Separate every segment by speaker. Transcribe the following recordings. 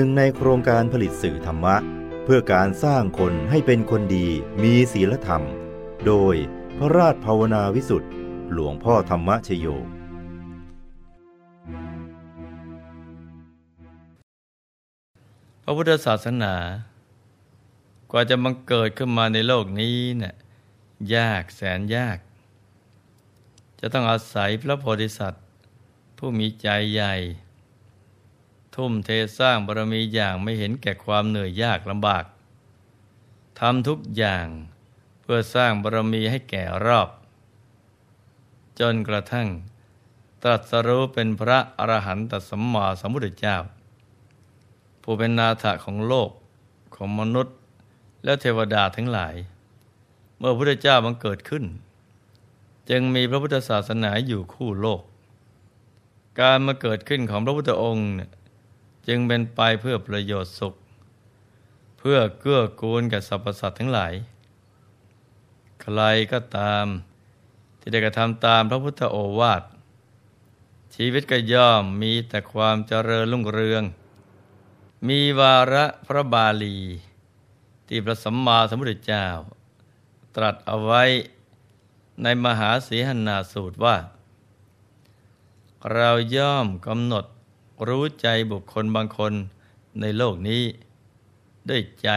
Speaker 1: นึ่งในโครงการผลิตสื่อธรรมะ เพื่อการสร้างคนให้เป็นคนดีมีศีลธรรม โดยพระราชภาวนาวิสุทธ์หลวงพ่อธรรมชโย
Speaker 2: พระพุทธศาสนา กว่าจะบังเกิดขึ้นมาในโลกนี้เนะ่ยยากแสนยาก จะต้องอาศัยพระโพธิสัตว์ ผู้มีใจใหญ่ ทุ่มเทสร้างบารมีอย่างไม่เห็นแก่ความเหนื่อยยากลำบากทำทุกอย่างเพื่อสร้างบารมีให้แก่รอบ จนกระทั่ง ตรัสรู้เป็นพระอรหันตสัมมาสัมพุทธเจ้า ผู้เป็นนาถะของโลกของมนุษย์ และเทวดาทั้งหลาย เมื่อพระพุทธเจ้าบังเกิดขึ้น จึงมีพระพุทธศาสนาอยู่คู่โลก การมาเกิดขึ้นของพระพุทธองค์ จึงเป็นไปเพื่อประโยชน์สุข เพื่อเกื้อกูลแก่สรรพสัตว์ทั้งหลาย ใครก็ตามที่ได้กระทำตามพระพุทธโอวาทชีวิตก็ย่อมมีแต่ความเจริญรุ่งเรือง มีวาระพระบาลี ที่พระสัมมาสัมพุทธเจ้า ตรัสเอาไว้ในมหาสีหนาสูตรว่า เราย่อมกำหนด รู้ใจบุคคลบางคนในโลกนี้ ด้วยใจ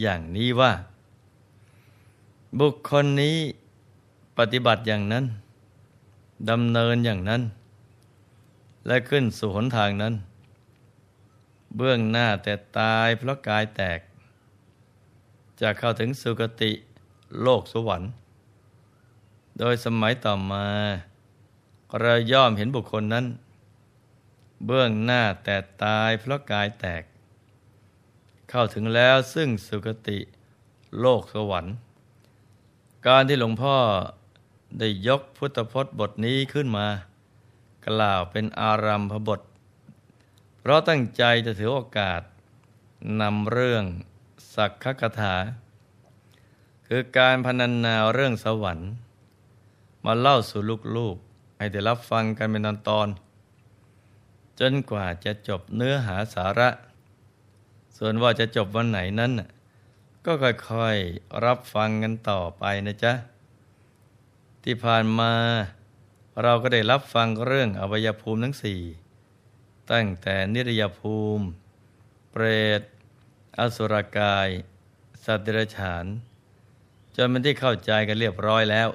Speaker 2: อย่างนี้ว่า บุคคลนี้ปฏิบัติอย่างนั้นดำเนินอย่างนั้น และขึ้นสู่หนทางนั้น เบื้องหน้าแต่ตายเพราะกายแตก จะเข้าถึงสุคติโลกสวรรค์ โดยสมัยต่อมาเราย่อมเห็นบุคคลนั้น เบื้องหน้าแต่ตายเพราะกายแตก เข้าถึงแล้วซึ่งสุคติโลกสวรรค์ การที่หลวงพ่อได้ยกพุทธพจน์บทนี้ขึ้นมา กล่าวเป็นอารัมพบท เพราะตั้งใจจะถือโอกาสนำเรื่องสักขกถา คือการพนันนาเรื่องสวรรค์ มาเล่าสู่ลูกๆ ให้ได้รับฟังกันเป็นตอนตอน จนกว่าจะจบเนื้อหาสาระ ส่วนว่าจะจบวันไหนนั้น ก็ค่อยๆรับฟังกันต่อไปนะจ๊ะ ที่ผ่านมาเราก็ได้รับฟังเรื่องอวัยภูมิทั้งสี่ตั้งแต่นิรยภูมิ เปรต อสุรกาย สัตว์เดรัจฉาน จนเป็นที่เข้าใจกันเรียบร้อยแล้ว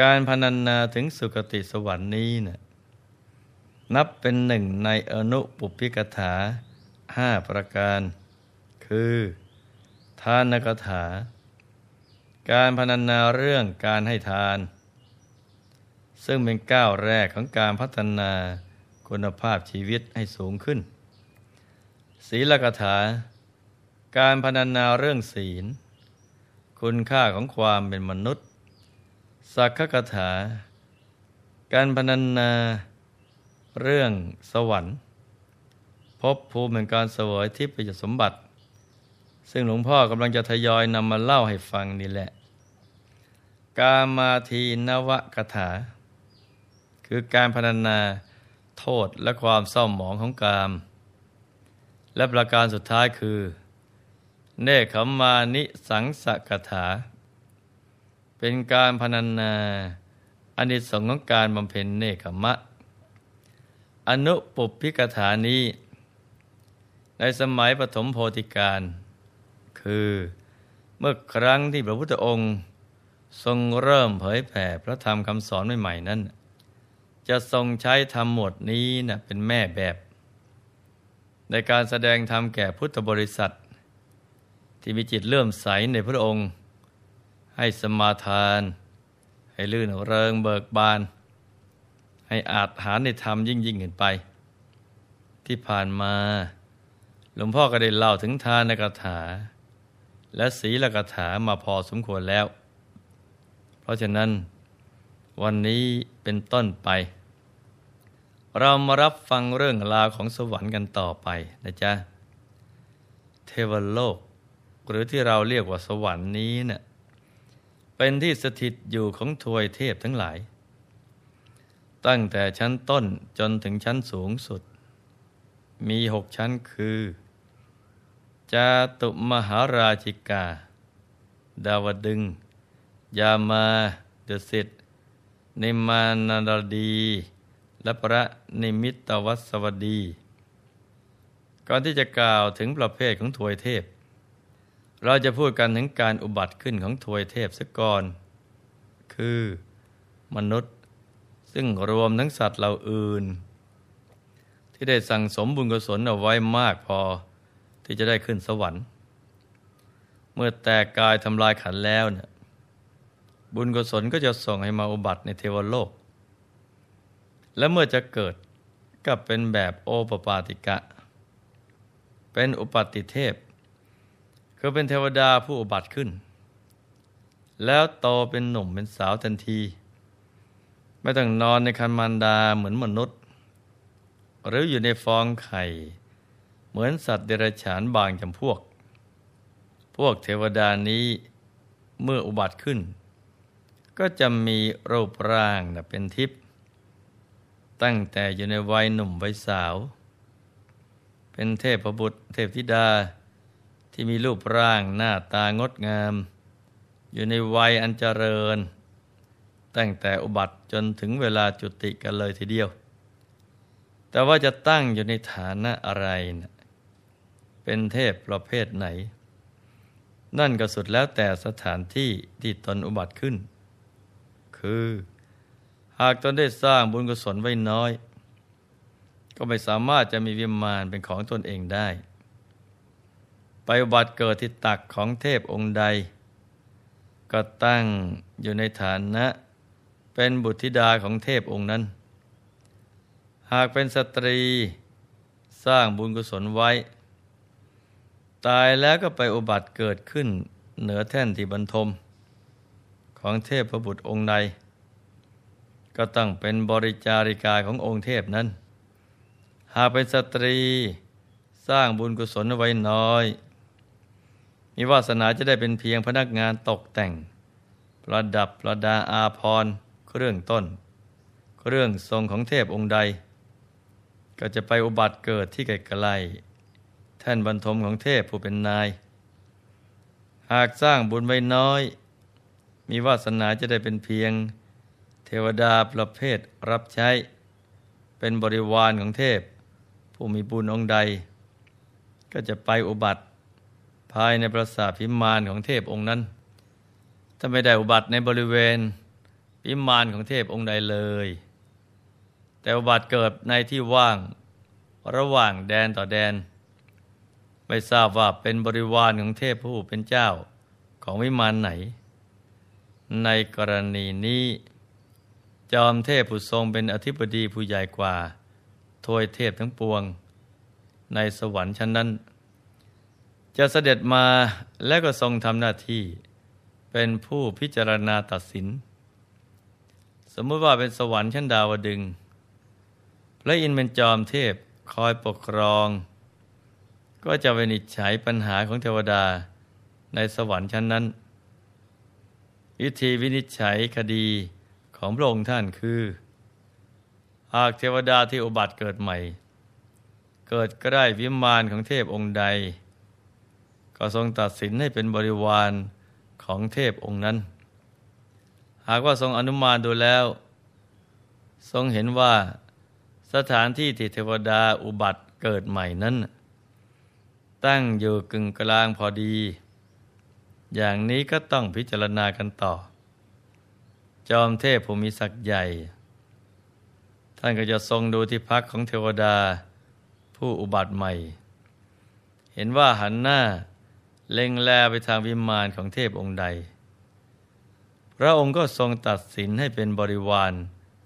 Speaker 2: การพนันนาถึงสุคติสวรรค์นี้นะ นับเป็นหนึ่งในอนุปุพิกถาห้าประการ คือทานกถา การพนันนาเรื่องการให้ทาน ซึ่งเป็นก้าวแรกของการพัฒนาคุณภาพชีวิตให้สูงขึ้น ศีลกถา การพนันนาเรื่องศีล คุณค่าของความเป็นมนุษย์ สักขกถา การพนันนา เรื่องสวรรค์พบภูมิเป็นการเสวยทิพย์สมบัติ ซึ่งหลวงพ่อกำลังจะทยอยนำมาเล่าให้ฟังนี่แหละ กามาทีนวกถา คือการพรรณนาโทษและความเศร้าหมองของกาม และประการสุดท้ายคือ เนคขมานิสังสกถา เป็นการพรรณนาอนิสงส์ของการบำเพ็ญเนคขมะ อนุปุพิกถานี้ ในสมัยปฐมโพธิการ คือเมื่อครั้งที่พระพุทธองค์ทรงเริ่มเผยแผ่พระธรรมคำสอนใหม่ๆนั้น จะทรงใช้ธรรมหมดนี้นะเป็นแม่แบบ ในการแสดงธรรมแก่พุทธบริษัท ที่มีจิตเลื่อมใสในพระองค์ ให้สมาทาน ให้ลื่นเริงเบิกบาน ให้อาจหาในธรรมยิ่งยิ่งขึ้นไป ที่ผ่านมา หลวงพ่อก็ได้เล่าถึงทานกถา และศีลกถามาพอสมควรแล้ว เพราะฉะนั้นวันนี้เป็นต้นไป เรามารับฟังเรื่องราวของสวรรค์กันต่อไปนะจ๊ะ เทวโลก หรือที่เราเรียกว่าสวรรค์นี้เนะ่ยเป็นที่สถิตอยู่ของทวยเทพทั้งหลาย ตั้งแต่ชั้นต้นจนถึงชั้นสูงสุด มีหกชั้นคือจาตุมหาราชิกา ดาวดึง ยามาเดสิตนิมานารดี และพระนิมิตวัสวดี ก่อนที่จะกล่าวถึงประเภทของถวยเทพ เราจะพูดกันถึงการอุบัติขึ้นของถวยเทพสักก่อน คือ มนุษย์ ซึ่งรวมทั้งสัตว์เหล่าอื่น ที่ได้สั่งสมบุญกุศลเอาไว้มากพอที่จะได้ขึ้นสวรรค์ เมื่อแตกกายทำลายขันแล้วเนี่ยบุญกุศลก็จะส่งให้มาอุบัติในเทวโลก และเมื่อจะเกิดก็เป็นแบบโอปปาติกะ เป็นอุปัติเทพ คือเป็นเทวดาผู้อุบัติขึ้น แล้วโตเป็นหนุ่มเป็นสาวทันที ไม่ต้องนอนในคันมารดาเหมือนมนุษย์ หรืออยู่ในฟองไข่ เหมือนสัตว์เดรัจฉานบางจำพวก พวกเทวดานี้เมื่ออุบัติขึ้น ก็จะมีรูปร่างเป็นทิพย์ตั้งแต่อยู่ในวัยหนุ่มวัยสาว เป็นเทพบุตรเทพธิดาที่มีรูปร่างหน้าตางดงาม อยู่ในวัยอันเจริญ ตั้งแต่อุบัติจนถึงเวลาจุติกันเลยทีเดียว แต่ว่าจะตั้งอยู่ในฐานะอะไรนะเป็นเทพประเภทไหน นั่นก็สุดแล้วแต่สถานที่ที่ตนอุบัติขึ้น คือ หากตนได้สร้างบุญกุศลไว้น้อย ก็ไม่สามารถจะมีวิมานเป็นของตนเองได้ ไปอุบัติเกิดที่ตักของเทพองค์ใด ก็ตั้งอยู่ในฐานะ เป็นบุตรธิดาของเทพองค์นั้น หากเป็นสตรีสร้างบุญกุศลไว้ ตายแล้วก็ไปอุบัติเกิดขึ้นเหนือแท่นที่บรรทม ของเทพพระบุตรองค์ใด ก็ต้องเป็นบริจาริกาขององค์เทพนั้น หากเป็นสตรีสร้างบุญกุศลไว้น้อย มีวาสนาจะได้เป็นเพียงพนักงานตกแต่ง ประดับประดาอาพร เครื่องต้นเครื่องทรงของเทพองค์ใด ก็จะไปอุบัติเกิดที่ไกลๆท่นบรรทมของเทพผู้เป็นนาย หากสร้างบุญไว้น้อย มีวาสนาจะได้เป็นเพียง เทวดาประเภทรับใช้ เป็นบริวารของเทพ ผู้มีบุญองค์ใด ก็จะไปอุบัติ ภายในปราสาทพิมานของเทพองค์นั้น ถ้าไม่ได้อุบัติในบริเวณ พิมานของเทพองค์ใดเลย แต่อุบัติเกิดในที่ว่างระหว่างแดนต่อแดน ไม่ทราบว่าเป็นบริวารของเทพผู้เป็นเจ้าของวิมานไหน ในกรณีนี้ จอมเทพผู้ทรงเป็นอธิบดีผู้ใหญ่กว่าทวยเทพทั้งปวง ในสวรรค์ชั้นนั้น จะเสด็จมาและก็ทรงทำหน้าที่ เป็นผู้พิจารณาตัดสิน มมติว่าเป็นสวรรค์ชั้นดาวดึง พระอินทร์เป็นจอมเทพคอยปกครอง ก็จะวินิจฉัยปัญหาของเทวดาในสวรรค์ชั้นนั้น วิธีวินิจฉัยคดีของพระองค์ท่านคือ หากเทวดาที่อุบัติเกิดใหม่ เกิดใกล้วิมานของเทพองค์ใด ก็ทรงตัดสินให้เป็นบริวารของเทพองค์นั้น หากว่าทรงอนุมานดูแล้ว ทรงเห็นว่าสถานที่ที่เทวดาอุบัติเกิดใหม่นั้น ตั้งอยู่กึ่งกลางพอดี อย่างนี้ก็ต้องพิจารณากันต่อ จอมเทพผู้มีศักย์ใหญ่ ท่านก็จะทรงดูที่พักของเทวดาผู้อุบัติใหม่ เห็นว่าหันหน้าเล็งแลไปทางวิมานของเทพองค์ใด พระองค์ก็ทรงตัดสินให้เป็นบริวาร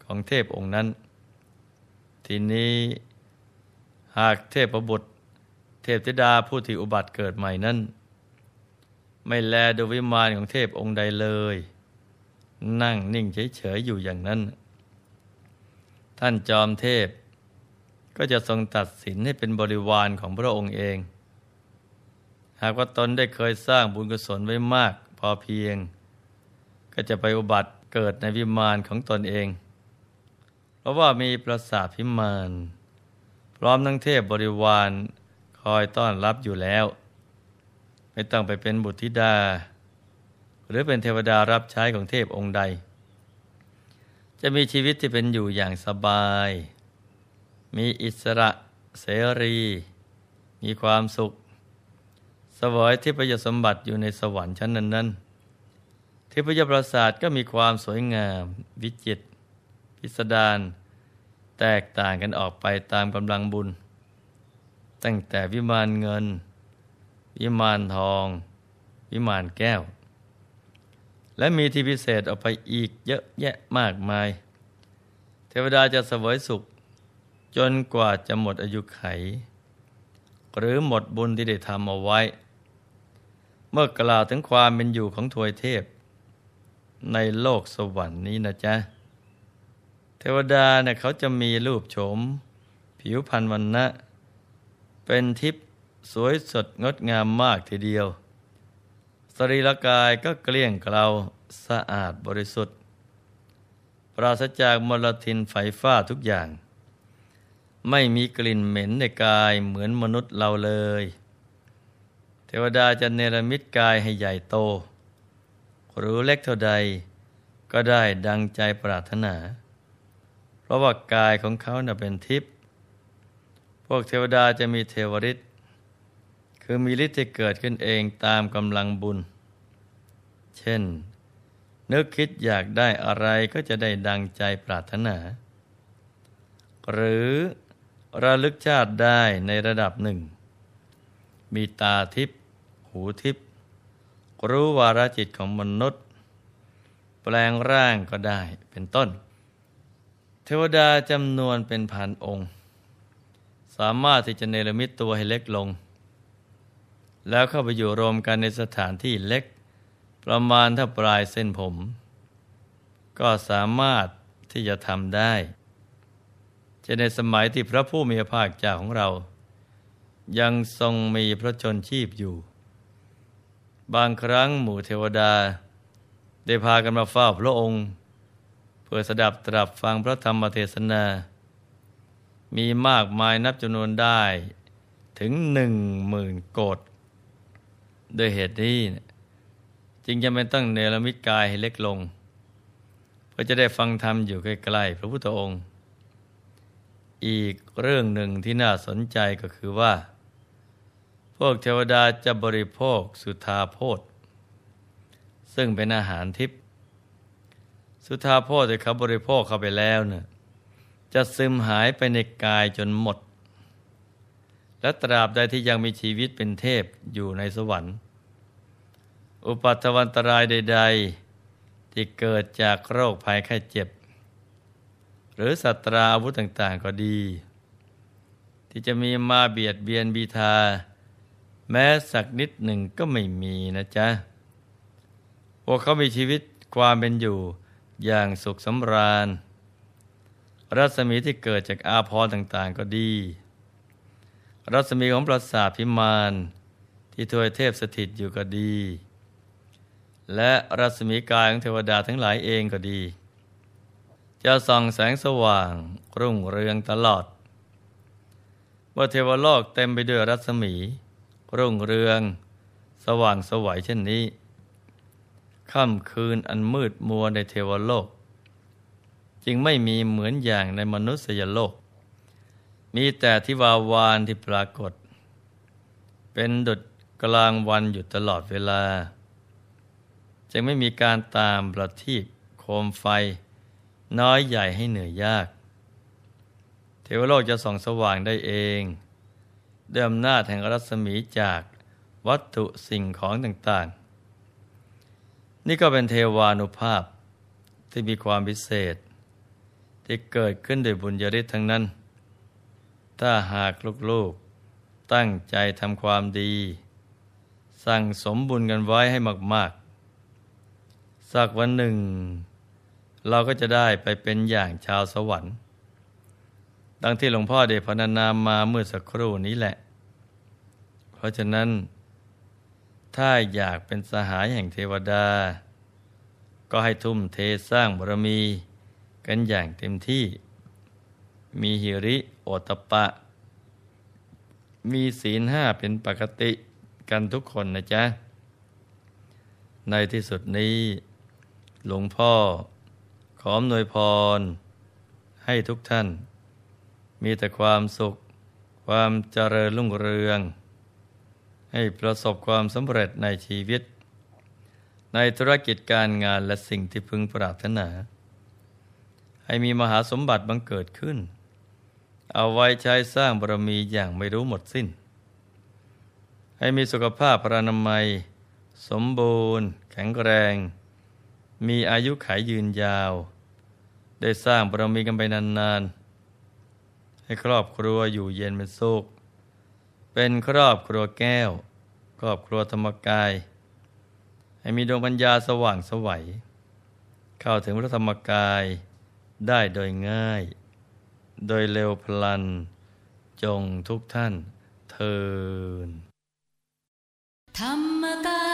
Speaker 2: ของเทพองค์นั้น ทีนี้หากเทพประบุตร เทพธิดาผู้ที่อุบัติเกิดใหม่นั้น ไม่แลดูวิมานของเทพองค์ใดเลย นั่งนิ่งเฉยๆอยู่อย่างนั้น ท่านจอมเทพ ก็จะทรงตัดสินให้เป็นบริวารของพระองค์เอง หากว่าตนได้เคยสร้างบุญกุศลไว้มากพอเพียง ก็จะไปอุบัติเกิดในวิมานของตนเอง เพราะว่ามีประสาทพิมานพร้อมทั้งเทพบริวารคอยต้อนรับอยู่แล้ว ไม่ต้องไปเป็นบุตรธิดา หรือเป็นเทวดารับใช้ของเทพองค์ใด จะมีชีวิตที่เป็นอยู่อย่างสบาย มีอิสระเสรี มีความสุขสวยที่ประโยชน์สมบัติอยู่ในสวรรค์ชั้นนั้นๆ ทพยปราสาทก็มีความสวยงาม วิจิตรพิสดารแตกต่างกันออกไปตามกำลังบุญ ตั้งแต่วิมานเงิน วิมานทอง วิมานแก้ว และมีที่พิเศษออกไปอีกเยอะแยะมากมาย เทวดาจะสวยสุข จนกว่าจะหมดอายุไข หรือหมดบุญที่ได้ทำเอาไว้ เมื่อกล่าวถึงความเป็นอยู่ของทวยเทพ ในโลกสวรรค์นี้นะจ๊ะ เทวดาเนี่ยเขาจะมีรูปโฉม ผิวพรรณวันนะ เป็นทิพย์สวยสดงดงามมากทีเดียว สรีระกายก็เกลี้ยงเกลาสะอาดบริสุทธิ์ ปราศจากมลทินไฟฟ้าทุกอย่าง ไม่มีกลิ่นเหม็นในกายเหมือนมนุษย์เราเลย เทวดาจะเนรมิตกายให้ใหญ่โต หรือเล็กเท่าใด ก็ได้ดังใจปรารถนา เพราะว่ากายของเขาเน่ะเป็นทิพย์พวกเทวดาจะมีเทวฤทธิ์คือมีฤทธิ์ที่เกิดขึ้นเองตามกำลังบุญ เช่น นึกคิดอยากได้อะไรก็จะได้ดังใจปรารถนา หรือระลึกชาติได้ในระดับหนึ่ง มีตาทิพย์หูทิพย์ รู้วาระจิตของมนุษย์ แปลงร่างก็ได้เป็นต้น เทวดาจำนวนเป็นพันองค์ สามารถที่จะเนรมิตตัวให้เล็กลง แล้วเข้าไปอยู่รวมกันในสถานที่เล็ก ประมาณเท่าปลายเส้นผม ก็สามารถที่จะทำได้จะในสมัยที่พระผู้มีพระภาคเจ้าของเรา ยังทรงมีพระชนชีพอยู่ บางครั้งหมู่เทวดา ได้พากันมาเฝ้าพระองค์ เพื่อสดับตรับฟังพระธรรมเทศนา มีมากมายนับจำนวนได้ถึงหนึ่งหมื่นโกดโดยเหตุนี้จึงจะไม่ต้องเนรมิตกายให้เล็กลง เพื่อจะได้ฟังธรรมอยู่ใกล้ๆพระพุทธองค์ อีกเรื่องหนึ่งที่น่าสนใจก็คือว่า วกเทวดาจะบริโภคสุธาโพธซึ่งเป็นอาหารทิพย์สุธาโพธิเขาบริโภคเข้าไปแล้วเนะ่ยจะซึมหายไปในกายจนหมด และตราบใดที่ยังมีชีวิตเป็นเทพอยู่ในสวรรค์ อุปัตวันตรายใด ๆ ที่เกิดจากโรคภัยไข้เจ็บ หรือสัตราอาวุธต่าง ๆ ก็ดี ที่จะมีมาเบียดเบียนบีทา แม้สักนิดหนึ่งก็ไม่มีนะจ๊ะ พวกเขามีชีวิตความเป็นอยู่อย่างสุขสำราญ รัศมีที่เกิดจากอาภรต่างๆก็ดี รัศมีของปราสาทพิมานที่ทวยเทพสถิตอยู่ก็ดี และรัศมีกายของเทวดาทั้งหลายเองก็ดี จะส่องแสงสว่างรุ่งเรืองตลอด เมื่อเทวโลกเต็มไปด้วยรัศมี รุ่งเรือง สว่างสวัยเช่นนี้ค่ำคืนอันมืดมัวในเทวโลก จึงไม่มีเหมือนอย่างในมนุษยโลก มีแต่ทิวาวานที่ปรากฏ เป็นดุจกลางวันอยู่ตลอดเวลา จึงไม่มีการตามประทีปโคมไฟ น้อยใหญ่ให้เหนื่อยยาก เทวโลกจะส่องสว่างได้เอง ด้วยอำนาจแห่งรัศมีจากวัตถุสิ่งของต่างๆ นี่ก็เป็นเทวานุภาพที่มีความพิเศษ ที่เกิดขึ้นโดยบุญญาฤทธิ์ทั้งนั้น ถ้าหากลูกๆ ตั้งใจทำความดี สั่งสมบุญกันไว้ให้มาก ๆ สักวันหนึ่ง เราก็จะได้ไปเป็นอย่างชาวสวรรค์ดังที่หลวงพ่อเดชพนานามาเมื่อสักครู่นี้แหละ ราะฉะนั้น ถ้าอยากเป็นสหายแห่งเทวดา ก็ให้ทุ่มเทสร้างบารมี กันอย่างเต็มที่ มีหิริโอตปะ มีศีลห้าเป็นปกติกันทุกคนนะจ๊ะ ในที่สุดนี้ หลวงพ่อ ขออำนวยพร ให้ทุกท่าน มีแต่ความสุข ความเจริญรุ่งเรือง ให้ประสบความสำเร็จในชีวิต ในธุรกิจการงานและสิ่งที่พึงปรารถนา ให้มีมหาสมบัติบังเกิดขึ้น เอาไว้ใช้สร้างบารมีอย่างไม่รู้หมดสิ้น ให้มีสุขภาพพรานามัย สมบูรณ์ แข็งแรง มีอายุขายยืนยาว ได้สร้างบารมีกันไปนานๆ ให้ครอบครัวอยู่เย็นเป็นสุข เป็นครอบครัวแก้ว ครอบครัวธรรมกาย ให้มีดวงปัญญาสว่างสวัย เข้าถึงพระธรรมกายได้โดยง่าย โดยเร็วพลัน จงทุกท่านเทิน
Speaker 3: ธรรมกาย